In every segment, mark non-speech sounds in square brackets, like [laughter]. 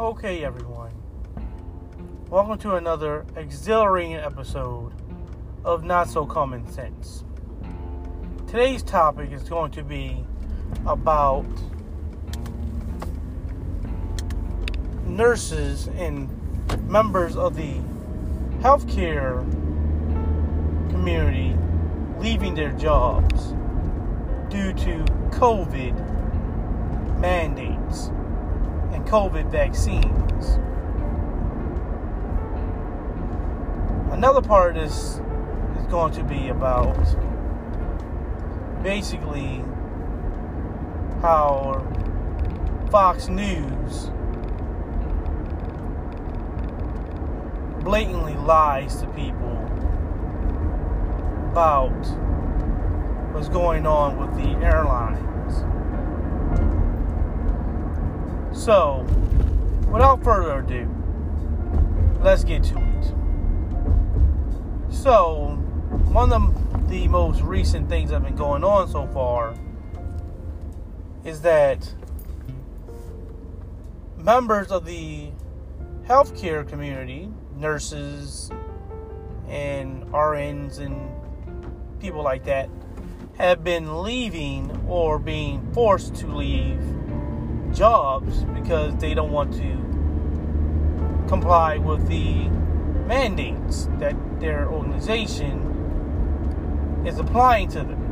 Okay, everyone. Welcome to another exhilarating episode of Not So Common Sense. Today's topic is going to be about nurses and members of the healthcare community leaving their jobs due to COVID mandates and COVID vaccines. Another part this is going to be about basically how Fox News blatantly lies to people about what's going on with the airlines. So, without further ado, let's get to it. So, one of the most recent things that have been going on so far is that members of the healthcare community, nurses and RNs and people like that, have been leaving or being forced to leave jobs because they don't want to comply with the mandates that their organization is applying to them.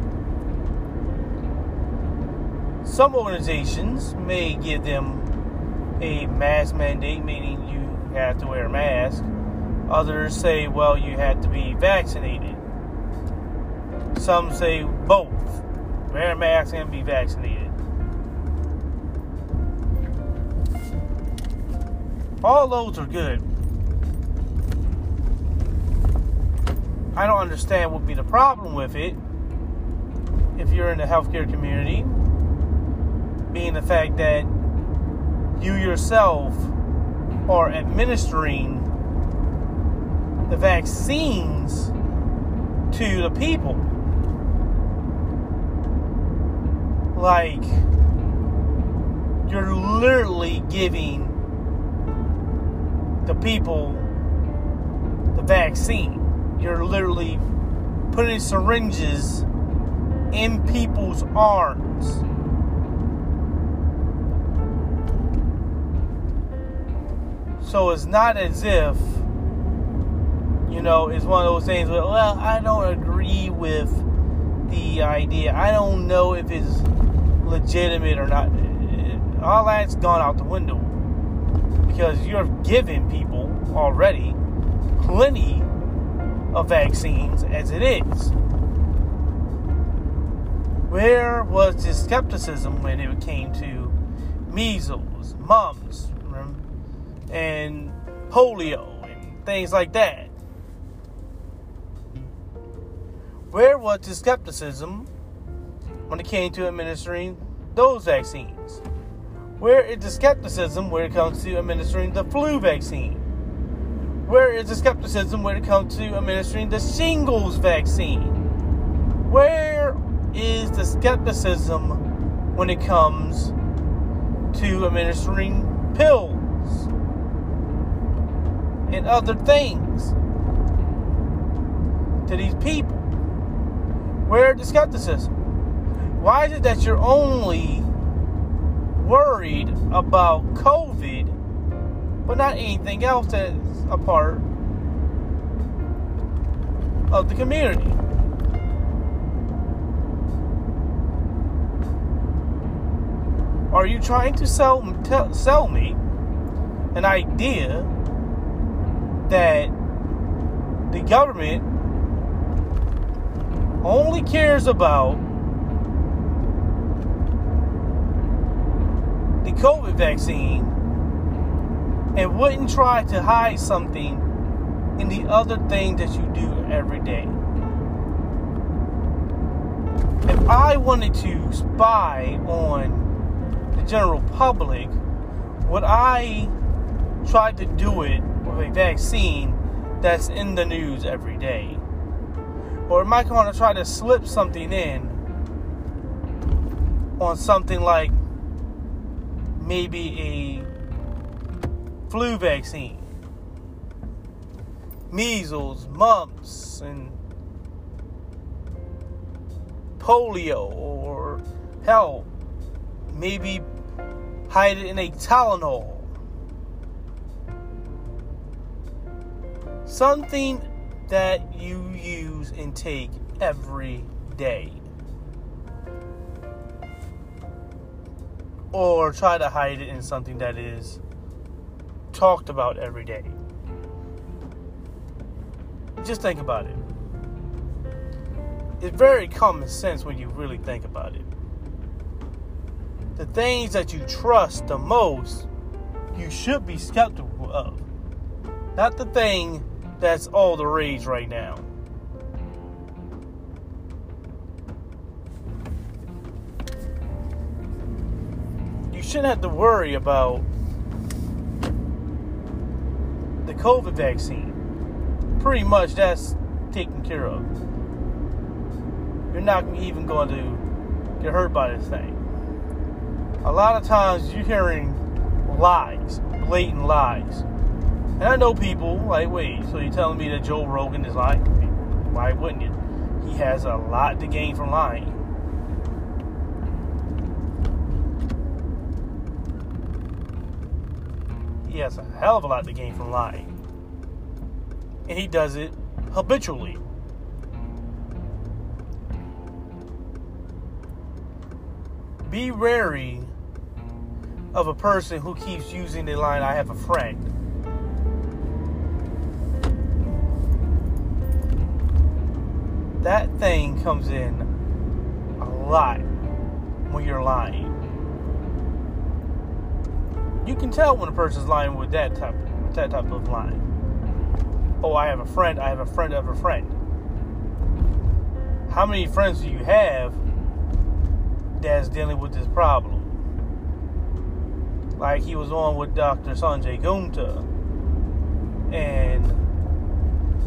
Some organizations may give them a mask mandate, meaning you have to wear a mask. Others say, well, you have to be vaccinated. Some say both wear a mask and be vaccinated. All those are good. I don't understand what would be the problem with it if you're in the healthcare community, being the fact that you yourself are administering the vaccines to the people. Like, you're literally giving the people the vaccine. You're literally putting syringes in people's arms. So it's not as if, you know, it's one of those things where, well, I don't agree with the idea. I don't know if it's legitimate or not. All that's gone out the window because you're giving people already plenty of vaccines as it is. Where was the skepticism when it came to measles, mumps, and polio, and things like that? Where was the skepticism when it came to administering those vaccines? Where is the skepticism when it comes to administering the flu vaccine? Where is the skepticism when it comes to administering the shingles vaccine? Where is the skepticism when it comes to administering pills and other things to these people? Where is the skepticism? Why is it that you're only worried about COVID, but not anything else that's a part of the community. Are you trying to sell tell, sell me an idea that the government only cares about the COVID vaccine and wouldn't try to hide something in the other thing that you do every day. If I wanted to spy on the general public, would I try to do it with a vaccine that's in the news every day? Or am I going to try to slip something in on something like maybe a flu vaccine, measles, mumps, and polio, or hell, maybe hide it in a Tylenol. Something that you use and take every day. Or try to hide it in something that is talked about every day. Just think about it. It's very common sense when you really think about it. The things that you trust the most, you should be skeptical of. Not the thing that's all the rage right now. Shouldn't have to worry about the COVID vaccine. Pretty much that's taken care of. You're not even going to get hurt by this thing. A lot of times you're hearing lies, blatant lies. And I know people like, wait, so you're telling me that Joe Rogan is lying? Why wouldn't you? He has a lot to gain from lying. He has a hell of a lot to gain from lying. And he does it habitually. Be wary of a person who keeps using the line, I have a friend. that thing comes in a lot when you're lying. You can tell when a person's lying with that type with that type of line. Oh, I have a friend, I have a friend of a friend. How many friends do you have that's dealing with this problem? Like he was on with Dr. Sanjay Gupta, and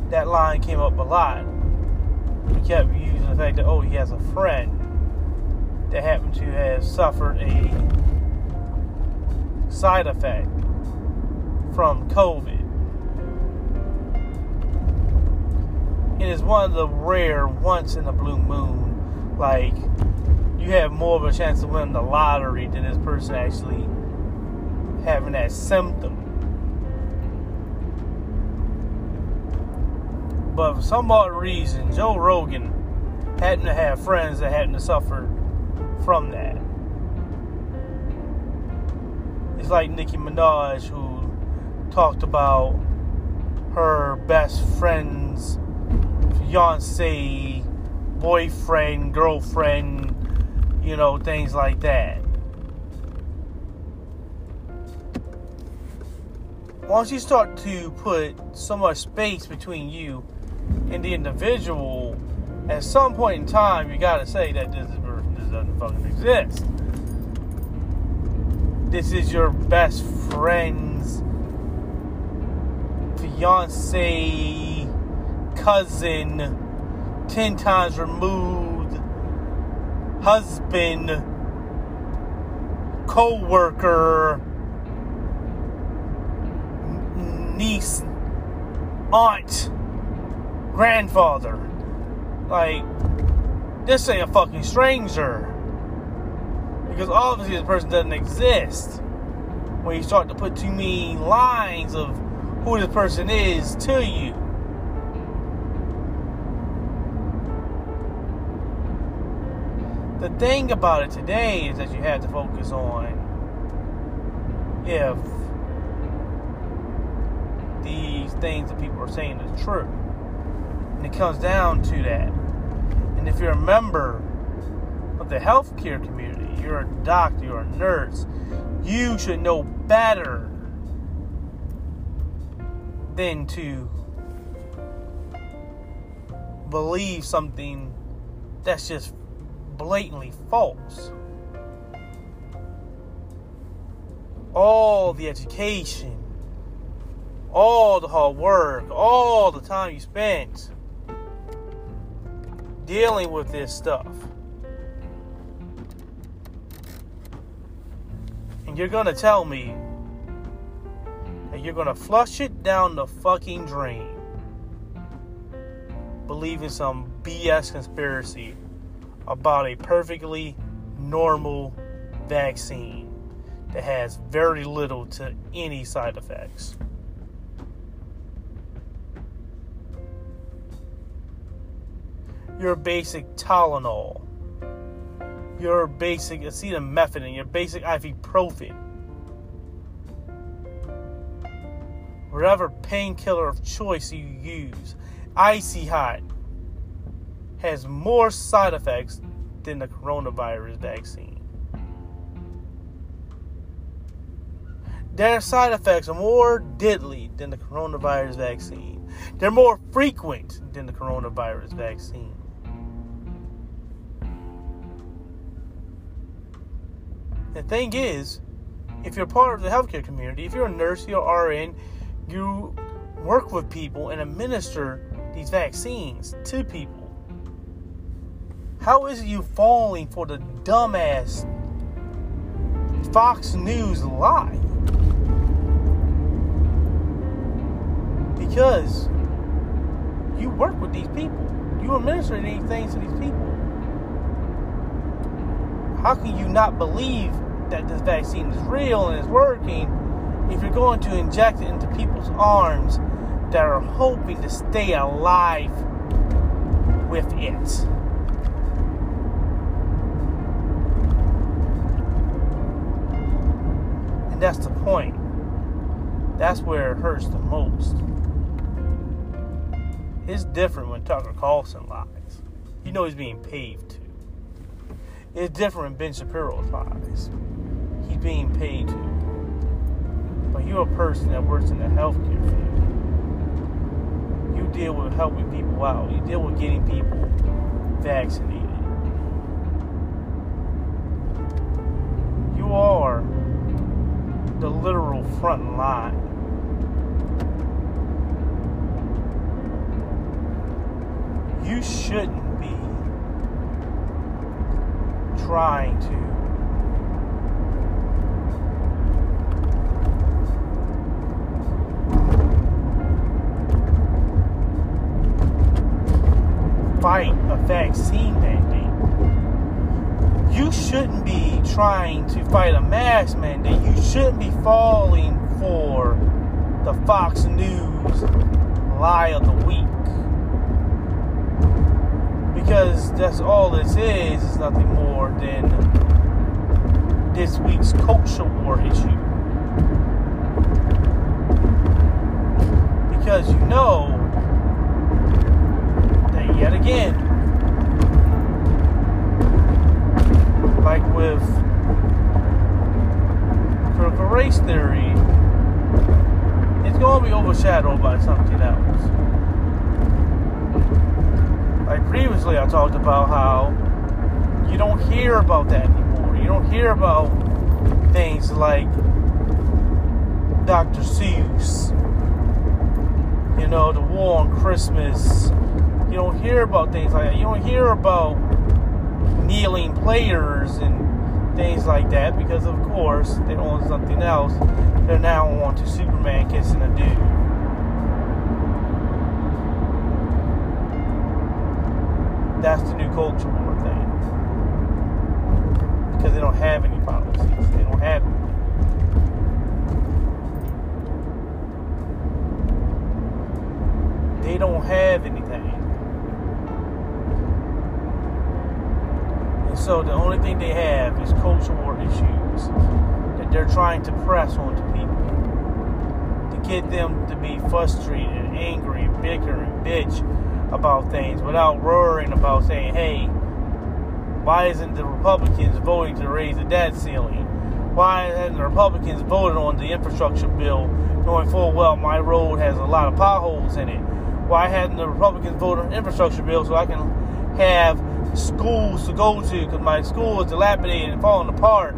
that line came up a lot he kept using the fact that oh he has a friend that happened to have suffered a side effect from COVID. It is one of the rare once in a blue moon, like you have more of a chance to win the lottery than this person actually having that symptom. But for some odd reason, Joe Rogan happened to have friends that happened to suffer from that. Like Nicki Minaj, who talked about her best friend's fiance, boyfriend, girlfriend, you know, things like that. Once you start to put so much space between you and the individual, at some point in time, you got to say that this person doesn't fucking exist. This is your best friend's fiance, cousin, 10 times removed, husband, co worker, niece, aunt grandfather. Like, this ain't a fucking stranger. Because obviously this person doesn't exist. When you start to put too many lines of who this person is to you. The thing about it today is that you have to focus on if these things that people are saying is true. And it comes down to that. And if you're a member the healthcare community, you're a doctor, you're a nurse, you should know better than to believe something that's just blatantly false. All the education, all the hard work, all the time you spent dealing with this stuff. And you're to tell me but you're gonna flush it down the fucking drain. Believe in some BS conspiracy about a perfectly normal vaccine that has very little to any side effects. Your basic Tylenol, your basic acetaminophen, your basic ibuprofen, whatever painkiller of choice you use, icy hot, has more side effects than the coronavirus vaccine. Their side effects are more deadly than the coronavirus vaccine. They're more frequent than the coronavirus vaccine. The thing is, if you're part of the healthcare community, if you're a nurse, you're RN, you work with people and administer these vaccines to people. How is it you falling for the dumbass Fox News lie? Because you work with these people. You administer these things to these people. How can you not believe that this vaccine is real and is working if you're going to inject it into people's arms that are hoping to stay alive with it? And that's the point. That's where it hurts the most. It's different when Tucker Carlson lies. You know he's being paid to. It's different when Ben Shapiro lies. He's being paid to. But you're a person that works in the healthcare field. You deal with helping people out. You deal with getting people vaccinated. You are the literal front line you shouldn't be trying to fight a vaccine mandate. You shouldn't be trying to fight a mask mandate. You shouldn't be falling for the Fox News lie of the week because that's all this is. It's nothing more than this week's culture war issue. Because you know that yet again, like with critical race theory, it's going to be overshadowed by something else like previously I talked about how you don't hear about that anymore. You don't hear about things like Dr. Seuss, you know, the war on Christmas. You don't hear about things like that. You don't hear about kneeling players and things like that because, of course, they own something else. They're now on to Superman kissing a dude. that's the new culture. Because they don't have any policies. They don't have. They don't have anything. And so the only thing they have is culture war issues that they're trying to press onto people to get them to be frustrated, angry, bicker, and bitch about things without worrying about saying, hey, why isn't the Republicans voting to raise the debt ceiling? Why hasn't the Republicans voted on the infrastructure bill knowing full well my road has a lot of potholes in it? Why hasn't the Republicans voted on infrastructure bill so I can have schools to go to because my school is dilapidated and falling apart?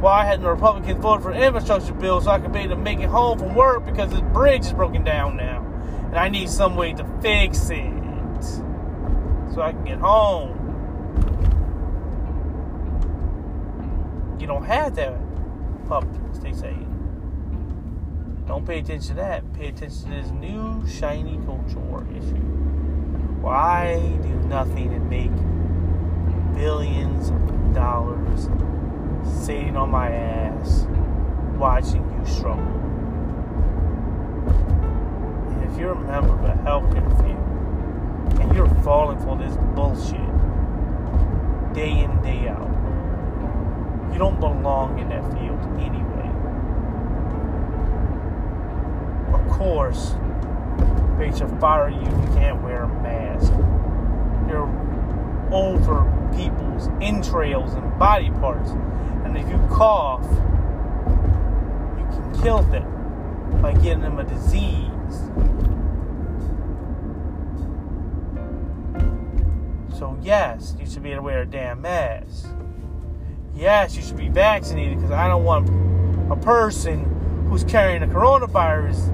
Why hadn't the Republicans voted for infrastructure bill so I can be able to make it home from work because the bridge is broken down now? and I need some way to fix it so I can get home. You don't have that puppets, they say. Don't pay attention to that. Pay attention to this new shiny culture war issue. Why do nothing and make billions of dollars sitting on my ass watching you struggle? And if you're a member of the healthcare field and you're falling for this bullshit day in, day out, you don't belong in that field anyway. Of course, they should fire you you can't wear a mask. You're over people's entrails and body parts. And if you cough, you can kill them by getting them a disease. So, yes, you should be able to wear a damn mask. Yes, you should be vaccinated because I don't want a person who's carrying the coronavirus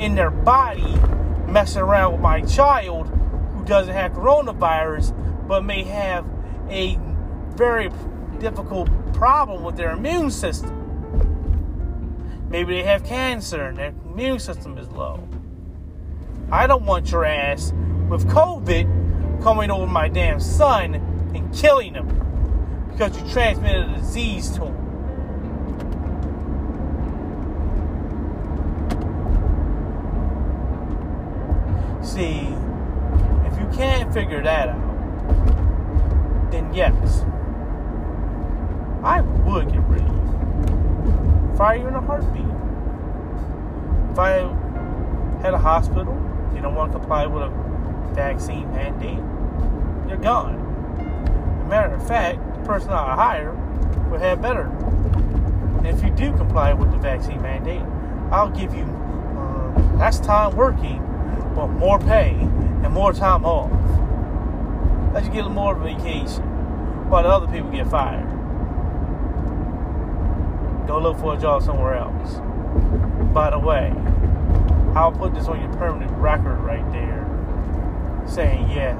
in their body messing around with my child who doesn't have coronavirus but may have a very difficult problem with their immune system. Maybe they have cancer and their immune system is low. I don't want your ass with COVID coming over my damn son and killing him because you transmitted a disease to him. See, if you can't figure that out, then yes, I would get rid of you. Fire you in a heartbeat. If I had a hospital, you don't want to comply with a vaccine mandate, you're gone. A matter of fact, the person I hire will have better. And if you do comply with the vaccine mandate, I'll give you uh, less time working but more pay and more time off. Let you get more vacation while the other people get fired. Go look for a job somewhere else. By the way, I'll put this on your permanent record right there saying, yeah,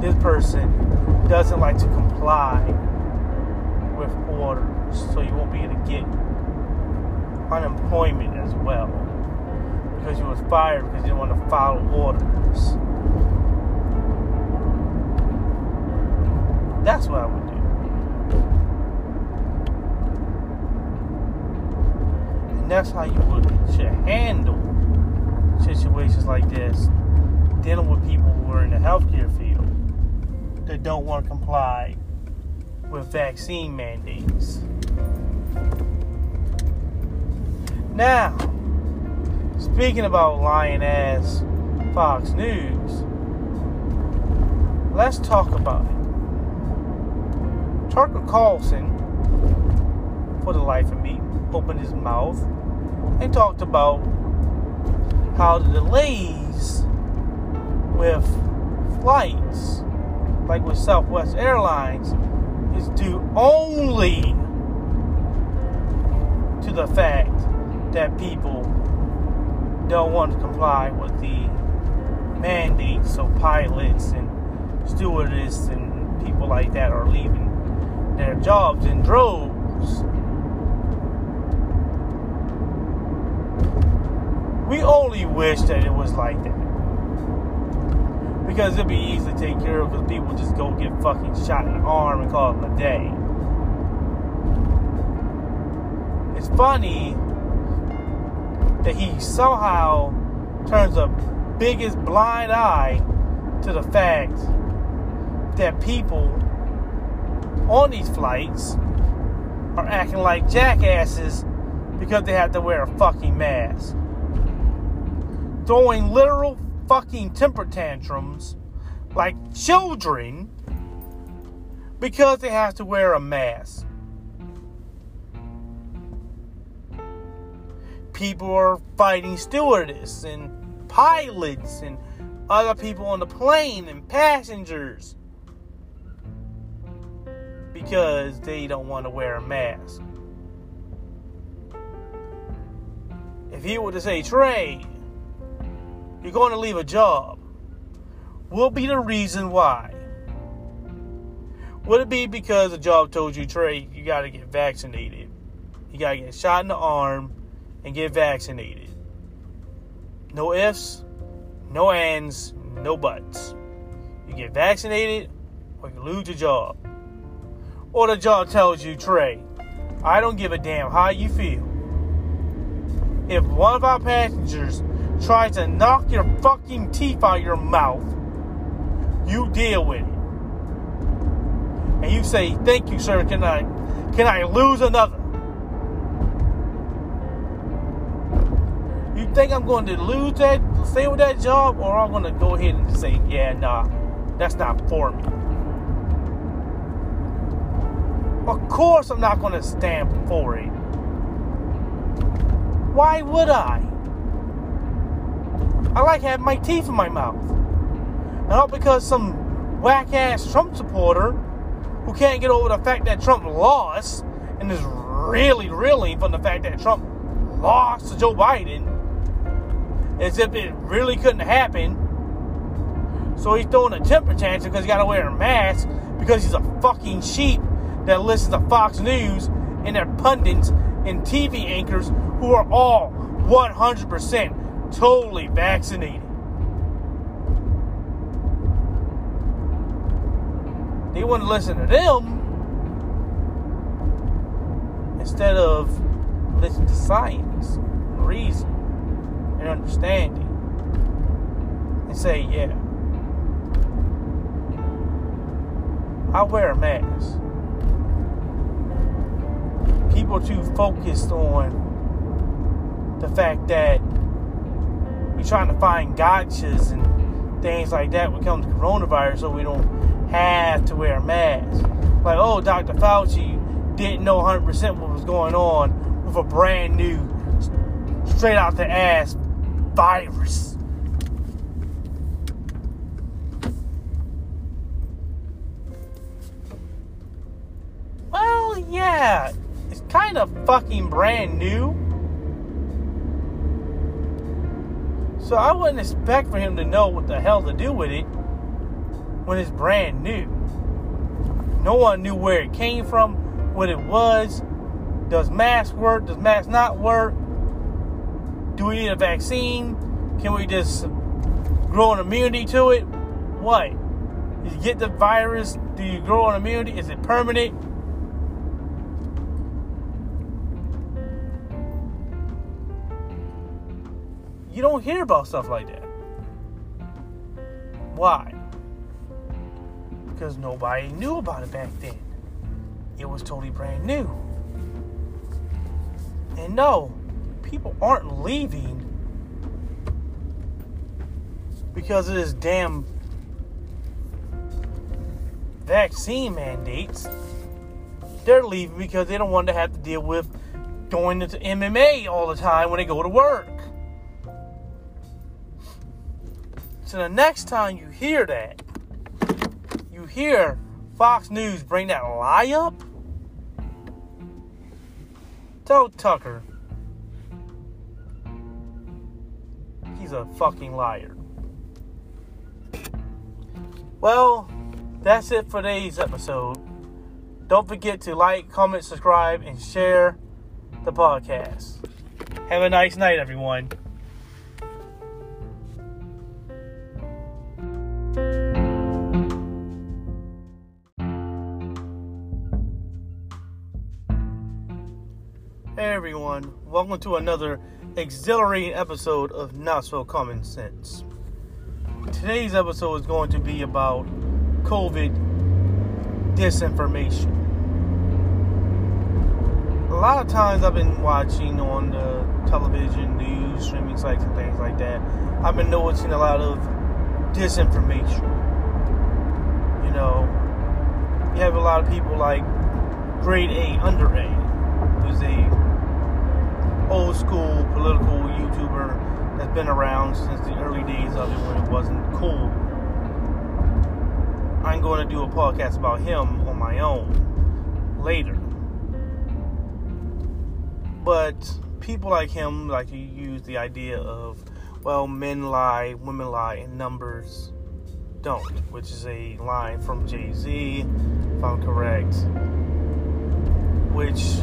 this person doesn't like to comply with orders, so you won't be able to get unemployment as well because you was fired because you didn't want to follow orders. That's what I would do. And that's how you would should handle situations like this, dealing with people who are in the healthcare field that don't want to comply with vaccine mandates. Now, Speaking about lying ass Fox News, let's talk about it. Tucker Carlson, for the life of me, opened his mouth and talked about how the delays with flights, like with Southwest Airlines, is due only to the fact that people don't want to comply with the mandates, so pilots and stewardess and people like that are leaving their jobs in droves. We only wish that it was like that. Because it'd be easy to take care of because people just go get fucking shot in the arm and call it a day. It's funny that he somehow turns a biggest blind eye to the fact that people on these flights are acting like jackasses because they have to wear a fucking mask. Throwing literal fucking temper tantrums like children because they have to wear a mask. people are fighting stewardess and pilots and other people on the plane and passengers because they don't want to wear a mask. If he were to say, Trae, you're going to leave a job, will be the reason why? Would it be because the job told you, Trae, you got to get vaccinated? you gotta get shot in the arm and get vaccinated. No ifs, no ands, no buts. You get vaccinated or you lose your job. Or the job tells you, Trae, I don't give a damn how you feel. If one of our passengers tries to knock your fucking teeth out your mouth, you deal with it. And you say, Thank you, sir. Can I can I lose another? You think I'm going to lose that, stay with that job, or I'm going to go ahead and say, yeah, nah, that's not for me. Of course, I'm not going to stand for it. Why would I? I like having my teeth in my mouth. And not because some whack ass Trump supporter who can't get over the fact that Trump lost and is really reeling from the fact that Trump lost to Joe Biden as if it really couldn't happen. So he's throwing a temper tantrum because he got to wear a mask because he's a fucking sheep that listens to Fox News and their pundits and TV anchors who are all 100% totally vaccinated. They to listen to them instead of listen to science, reason, and understanding, and say, yeah, I wear a mask. People too focused on the fact that we're trying to find gotchas and things like that when it comes to coronavirus so we don't have to wear a mask. Like, oh, Dr. Fauci didn't know 100% what was going on with a brand new, straight out the ass virus. Well, yeah, it's kind of fucking brand new. So I wouldn't expect for him to know what the hell to do with it when it's brand new. No one knew where it came from, what it was. Does masks work? Does masks not work? Do we need a vaccine? Can we just grow an immunity to it? What? You get the virus? Do you grow an immunity? Is it permanent? You don't hear about stuff like that. Why? Because nobody knew about it back then it was totally brand new. And no, people aren't leaving because of this damn vaccine mandates. They're leaving because they don't want to have to deal with going into MMA all the time when they go to work. So the next time you hear that, you hear Fox News bring that lie up, Tell Tucker he's a fucking liar. Well, that's it for today's episode. Don't forget to like, comment, subscribe, and share the podcast. Have a nice night, everyone. Welcome to another exhilarating episode of Not So Common Sense. Today's episode is going to be about COVID disinformation. A lot of times I've been watching on the television, news, streaming sites, and things like that. I've been noticing a lot of disinformation. You know, you have a lot of people like grade A, under A, who's a old school political YouTuber that's been around since the early days of it when it wasn't cool. I'm going to do a podcast about him on my own later. But people like him like to use the idea of, well, men lie, women lie, and numbers don't, which is a line from Jay Z, if I'm correct, which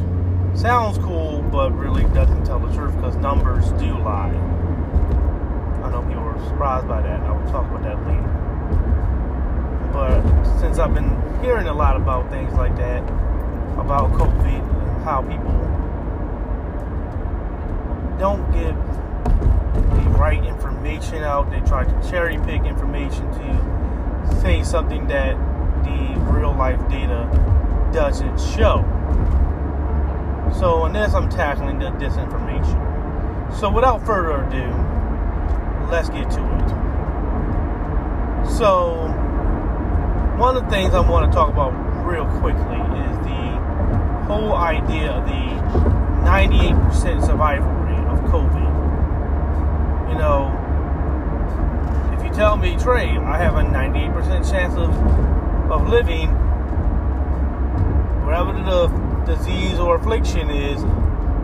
sounds cool, but really doesn't tell the truth because numbers do lie. I know people are surprised by that, and I will talk about that later. But since I've been hearing a lot about things like that, about COVID and how people don't give the right information out, they try to cherry pick information to say something that the real life data doesn't show. So, in this, I'm tackling the disinformation. So, without further ado, let's get to it. So, one of the things I want to talk about real quickly is the whole idea of the 98% survival rate of COVID. You know, if you tell me, Trae, I have a 98% chance of, of living, whatever the disease or affliction is,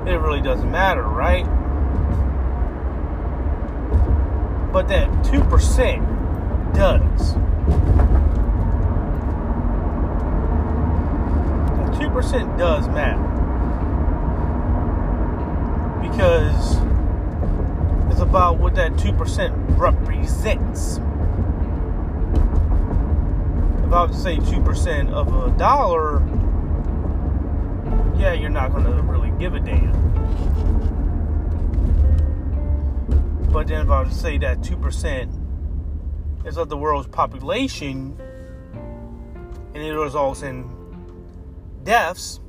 it really doesn't matter, right? But that 2% does. That 2% does matter. Because it's about what that 2% represents. If I would say 2% of a dollar, yeah, you're not going to really give a damn. But then if I would say that 2% is of the world's population, and it results in deaths,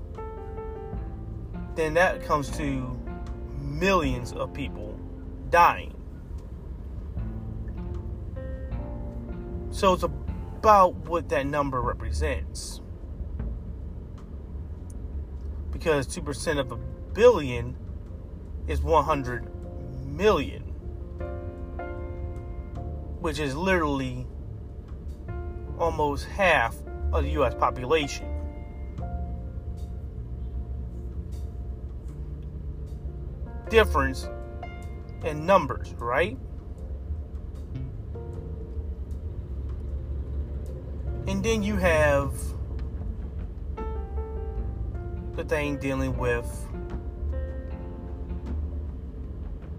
then that comes to millions of people dying. So it's about what that number represents because 2% of a billion is 100 million, which is literally almost half of the US population. Difference in numbers, right? And then you have the thing dealing with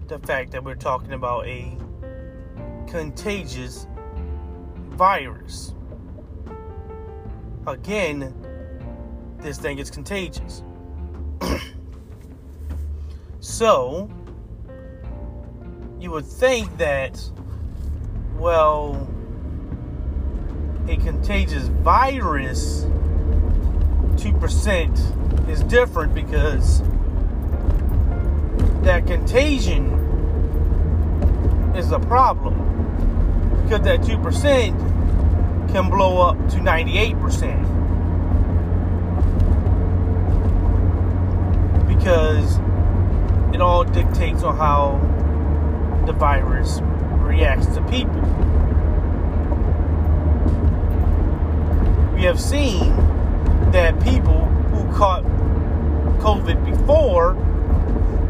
the fact that we're talking about a contagious virus. Again, this thing is contagious. [clears throat] so, you would think that, well, a contagious virus, 2% is different because that contagion is a problem. Because that 2% can blow up to 98%. Because it all dictates on how the virus reacts to people. We have seen that people who caught COVID before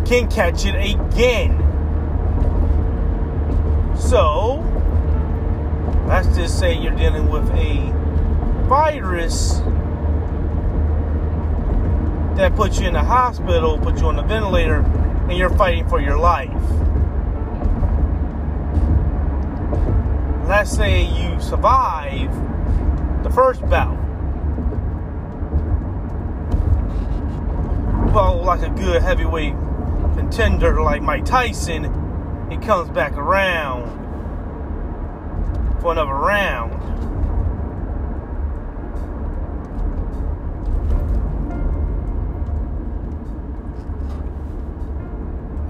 can catch it again. So, let's just say you're dealing with a virus that puts you in the hospital, puts you on the ventilator, and you're fighting for your life. Let's say you survive the first bout. Well, like a good heavyweight contender like Mike Tyson, he comes back around for another round.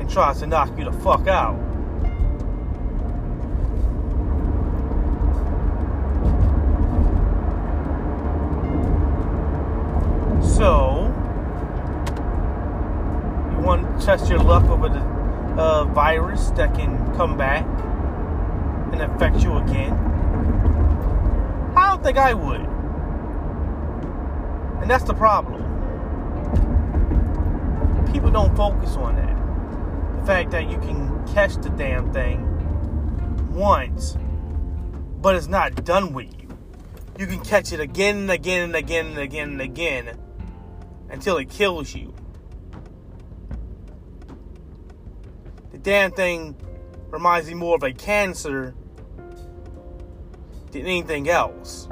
And tries to knock you the fuck out. So, to test your luck with a uh, virus that can come back and affect you again? I don't think I would. And that's the problem. People don't focus on that. The fact that you can catch the damn thing once, but it's not done with you. You can catch it again and again and again and again and again until it kills you. Damn thing reminds me more of a cancer than anything else.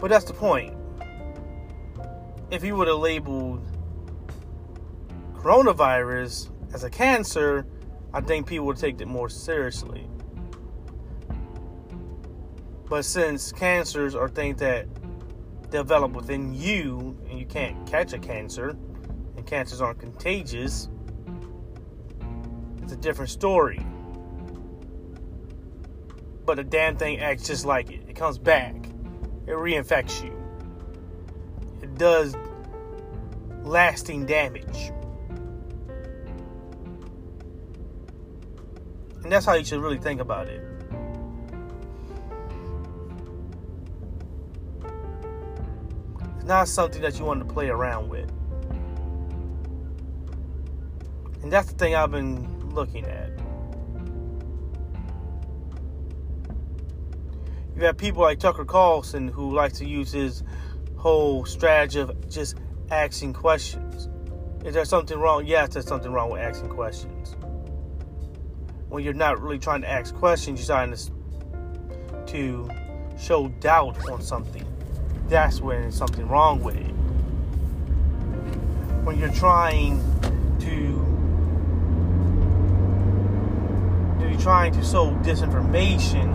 But that's the point. If you would have labeled coronavirus as a cancer, I think people would take it more seriously. But since cancers are things that develop within you and you can't catch a cancer, and cancers aren't contagious, it's a different story. But the damn thing acts just like it. It comes back. It reinfects you. It does lasting damage. And that's how you should really think about it. Not something that you want to play around with. And that's the thing I've been looking at. You have people like Tucker Carlson who likes to use his whole strategy of just asking questions. Is there something wrong? Yes, there's something wrong with asking questions. When you're not really trying to ask questions, you're trying to, to show doubt on something. That's when something wrong with it. When you're trying to you're trying to sow disinformation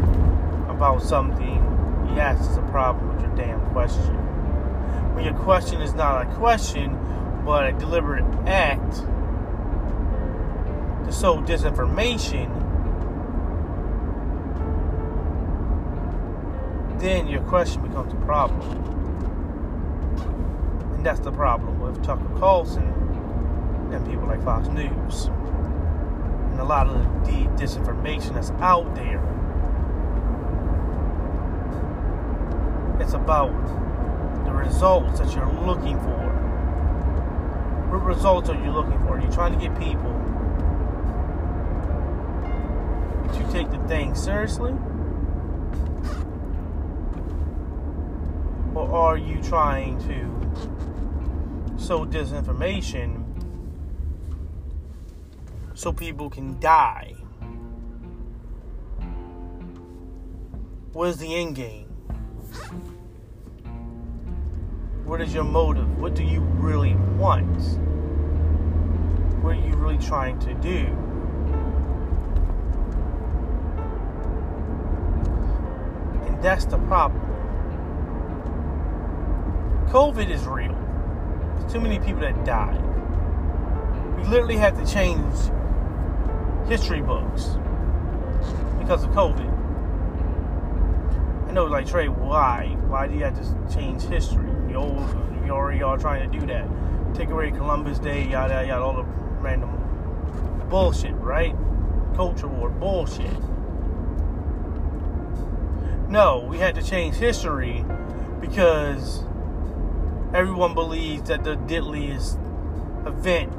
about something, yes, it's a problem with your damn question. When your question is not a question, but a deliberate act to sow disinformation, then your question becomes a problem. And that's the problem with Tucker Carlson and people like Fox News. And a lot of the disinformation that's out there It's about the results that you're looking for. What results are you looking for? Are you trying to get people to take the thing seriously? Are you trying to sow disinformation so people can die? What is the end game? What is your motive? What do you really want? What are you really trying to do? And that's the problem. COVID is real. There's too many people that died. We literally had to change history books because of COVID. I know, like Trae, why? Why do you have to change history? You already are trying to do that. Take away Columbus Day, yada yada, all the random bullshit, right? Culture war bullshit. No, we had to change history because everyone believes that the deadliest event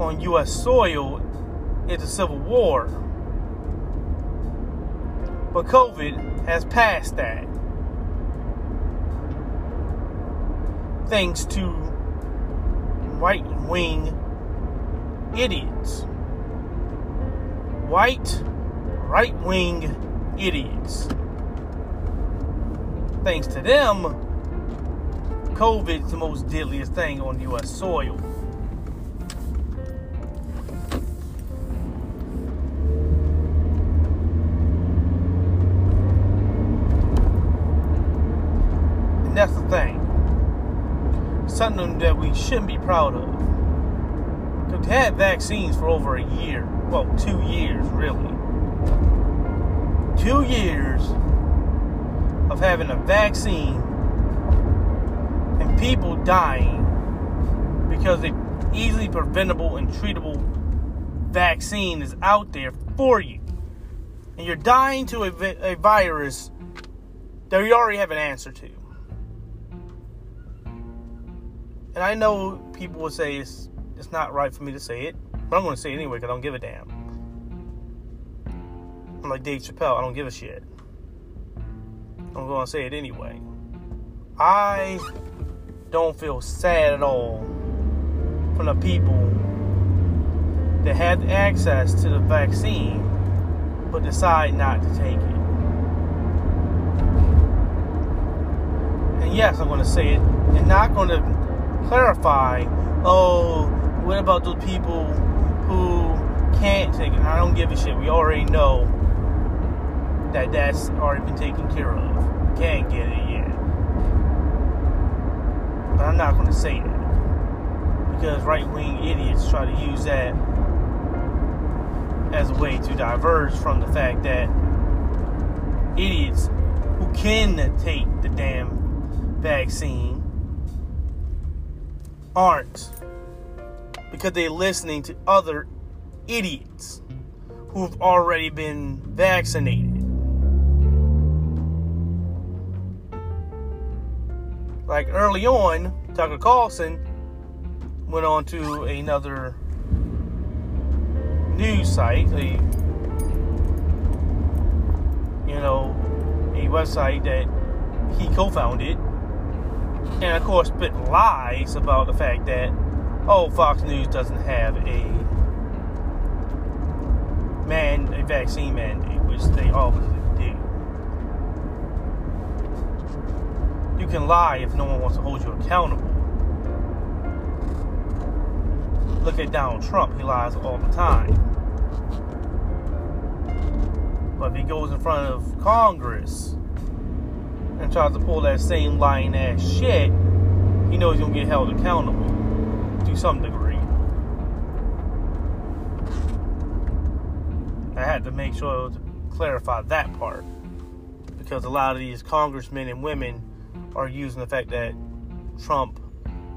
on U.S. soil is the Civil War. But COVID has passed that. thanks to right wing idiots. White, right wing idiots. Thanks to them, COVID's the most deadliest thing on U.S. soil. And that's the thing something that we shouldn't be proud of. We've had vaccines for over a year. Well, two years, really. Two years of having a vaccine people dying because the easily preventable and treatable vaccine is out there for you. And you're dying to a, a virus that you already have an answer to. And I know people will say it's it's not right for me to say it, but I'm going to say it anyway because I don't give a damn. I'm like Dave Chappelle. I don't give a shit. I'm going to say it anyway. I don't feel sad at all from the people that had access to the vaccine but decide not to take it. And yes, I'm going to say it, and not going to clarify, oh, what about those people who can't take it? I don't give a shit. We already know that that's already been taken care of. Can't get it yet. But I'm not going to say that. Because right wing idiots try to use that as a way to diverge from the fact that idiots who can take the damn vaccine aren't because they're listening to other idiots who've already been vaccinated. Like early on, Tucker Carlson went on to another news site, a you know, a website that he co-founded, and of course spit lies about the fact that oh, Fox News doesn't have a man a vaccine mandate, which they obviously do. You can lie if no one wants to hold you accountable. Look at Donald Trump, he lies all the time. But if he goes in front of Congress and tries to pull that same lying ass shit, he knows he's gonna get held accountable to some degree. I had to make sure to clarify that part because a lot of these congressmen and women are using the fact that Trump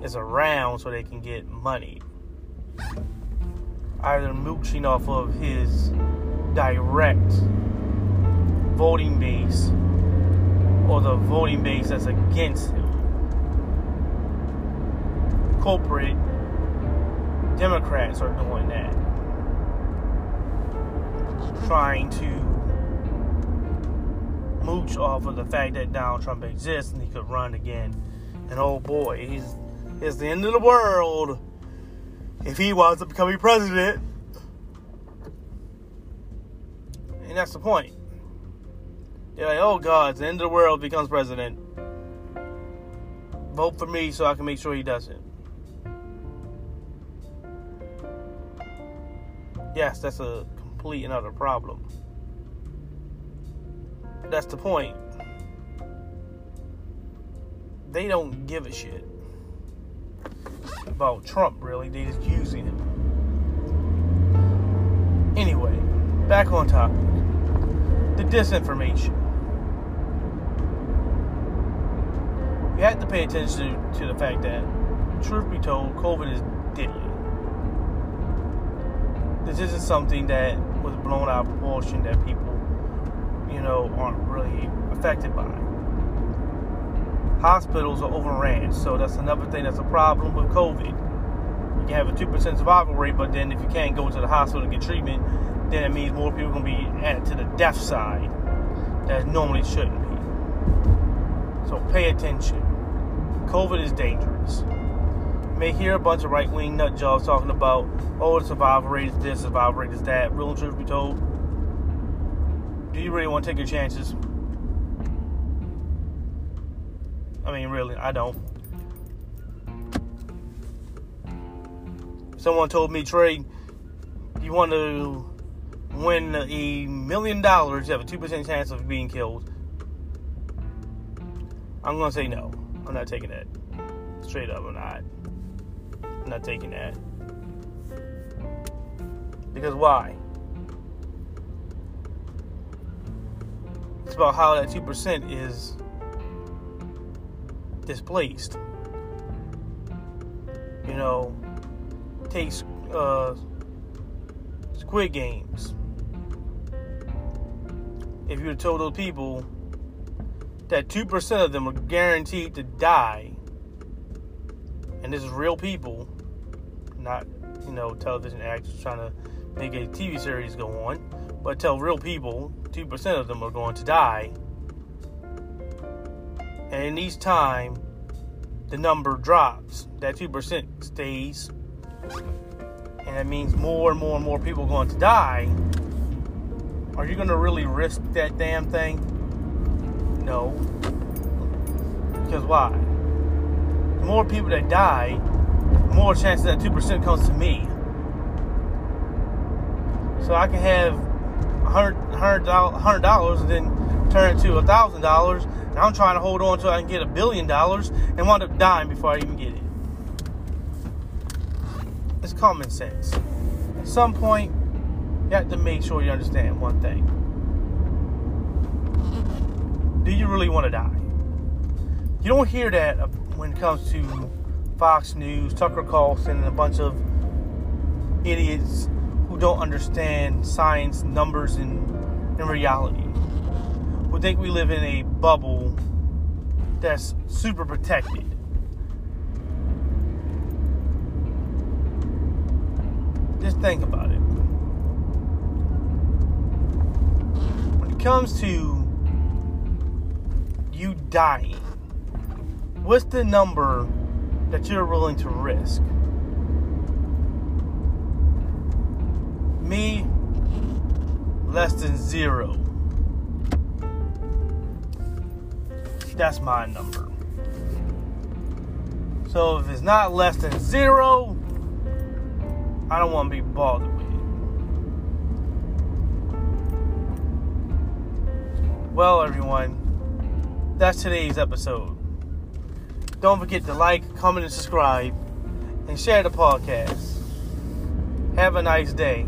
is around so they can get money either mooching off of his direct voting base or the voting base that's against him. Corporate Democrats are doing that. Trying to mooch off of the fact that Donald Trump exists and he could run again. And oh boy, he's it's the end of the world if he winds up becoming president. And that's the point. They're like, oh God, it's the end of the world becomes president. Vote for me so I can make sure he doesn't. Yes, that's a complete and utter problem. That's the point. They don't give a shit about Trump, really. They just using him. Anyway, back on topic. The disinformation. You have to pay attention to, the fact that, truth be told, COVID is deadly. This isn't something that was blown out of proportion that people, aren't really affected by hospitals are overran. So that's another thing that's a problem with COVID. You can have a 2% survival rate, but then if you can't go to the hospital to get treatment, then it means more people are to be added to the death side that normally shouldn't be. So pay attention. COVID is dangerous. You may hear a bunch of right wing nut jobs talking about, oh, the survival rate is this, survival rate is that. Real truth be told, you really want to take your chances? I mean, really, I don't. Someone told me, Trae, you want to win a million dollars, you have a 2% chance of being killed. I'm going to say no. I'm not taking that. Straight up, I'm not. I'm not taking that. Because why? It's about how that 2% is displaced. You know, takes uh, Squid Games. If you had told those people that 2% of them are guaranteed to die, and this is real people, not, you know, television actors trying to make a TV series go on, but tell real people 2% of them are going to die and in each time, the number drops. That 2% stays and that means more and more and more people are going to die, are you going to really risk that damn thing? No. Because why? The more people that die, the more chances that 2% comes to me. So I can have $100, $100 and then turn it to a $1,000 and I'm trying to hold on until I can get a billion dollars and wind up dying before I even get it. It's common sense. At some point, you have to make sure you understand one thing. Do you really want to die? You don't hear that when it comes to Fox News, Tucker Carlson, and a bunch of idiots who don't understand science, numbers, and, and reality. Who think we live in a bubble that's super protected. Just think about it. When it comes to you dying, what's the number that you're willing to risk? Me, less than zero. That's my number. So if it's not less than zero, I don't want to be bothered. Well, everyone, that's today's episode. Don't forget to like, comment, and subscribe, and share the podcast. Have a nice day.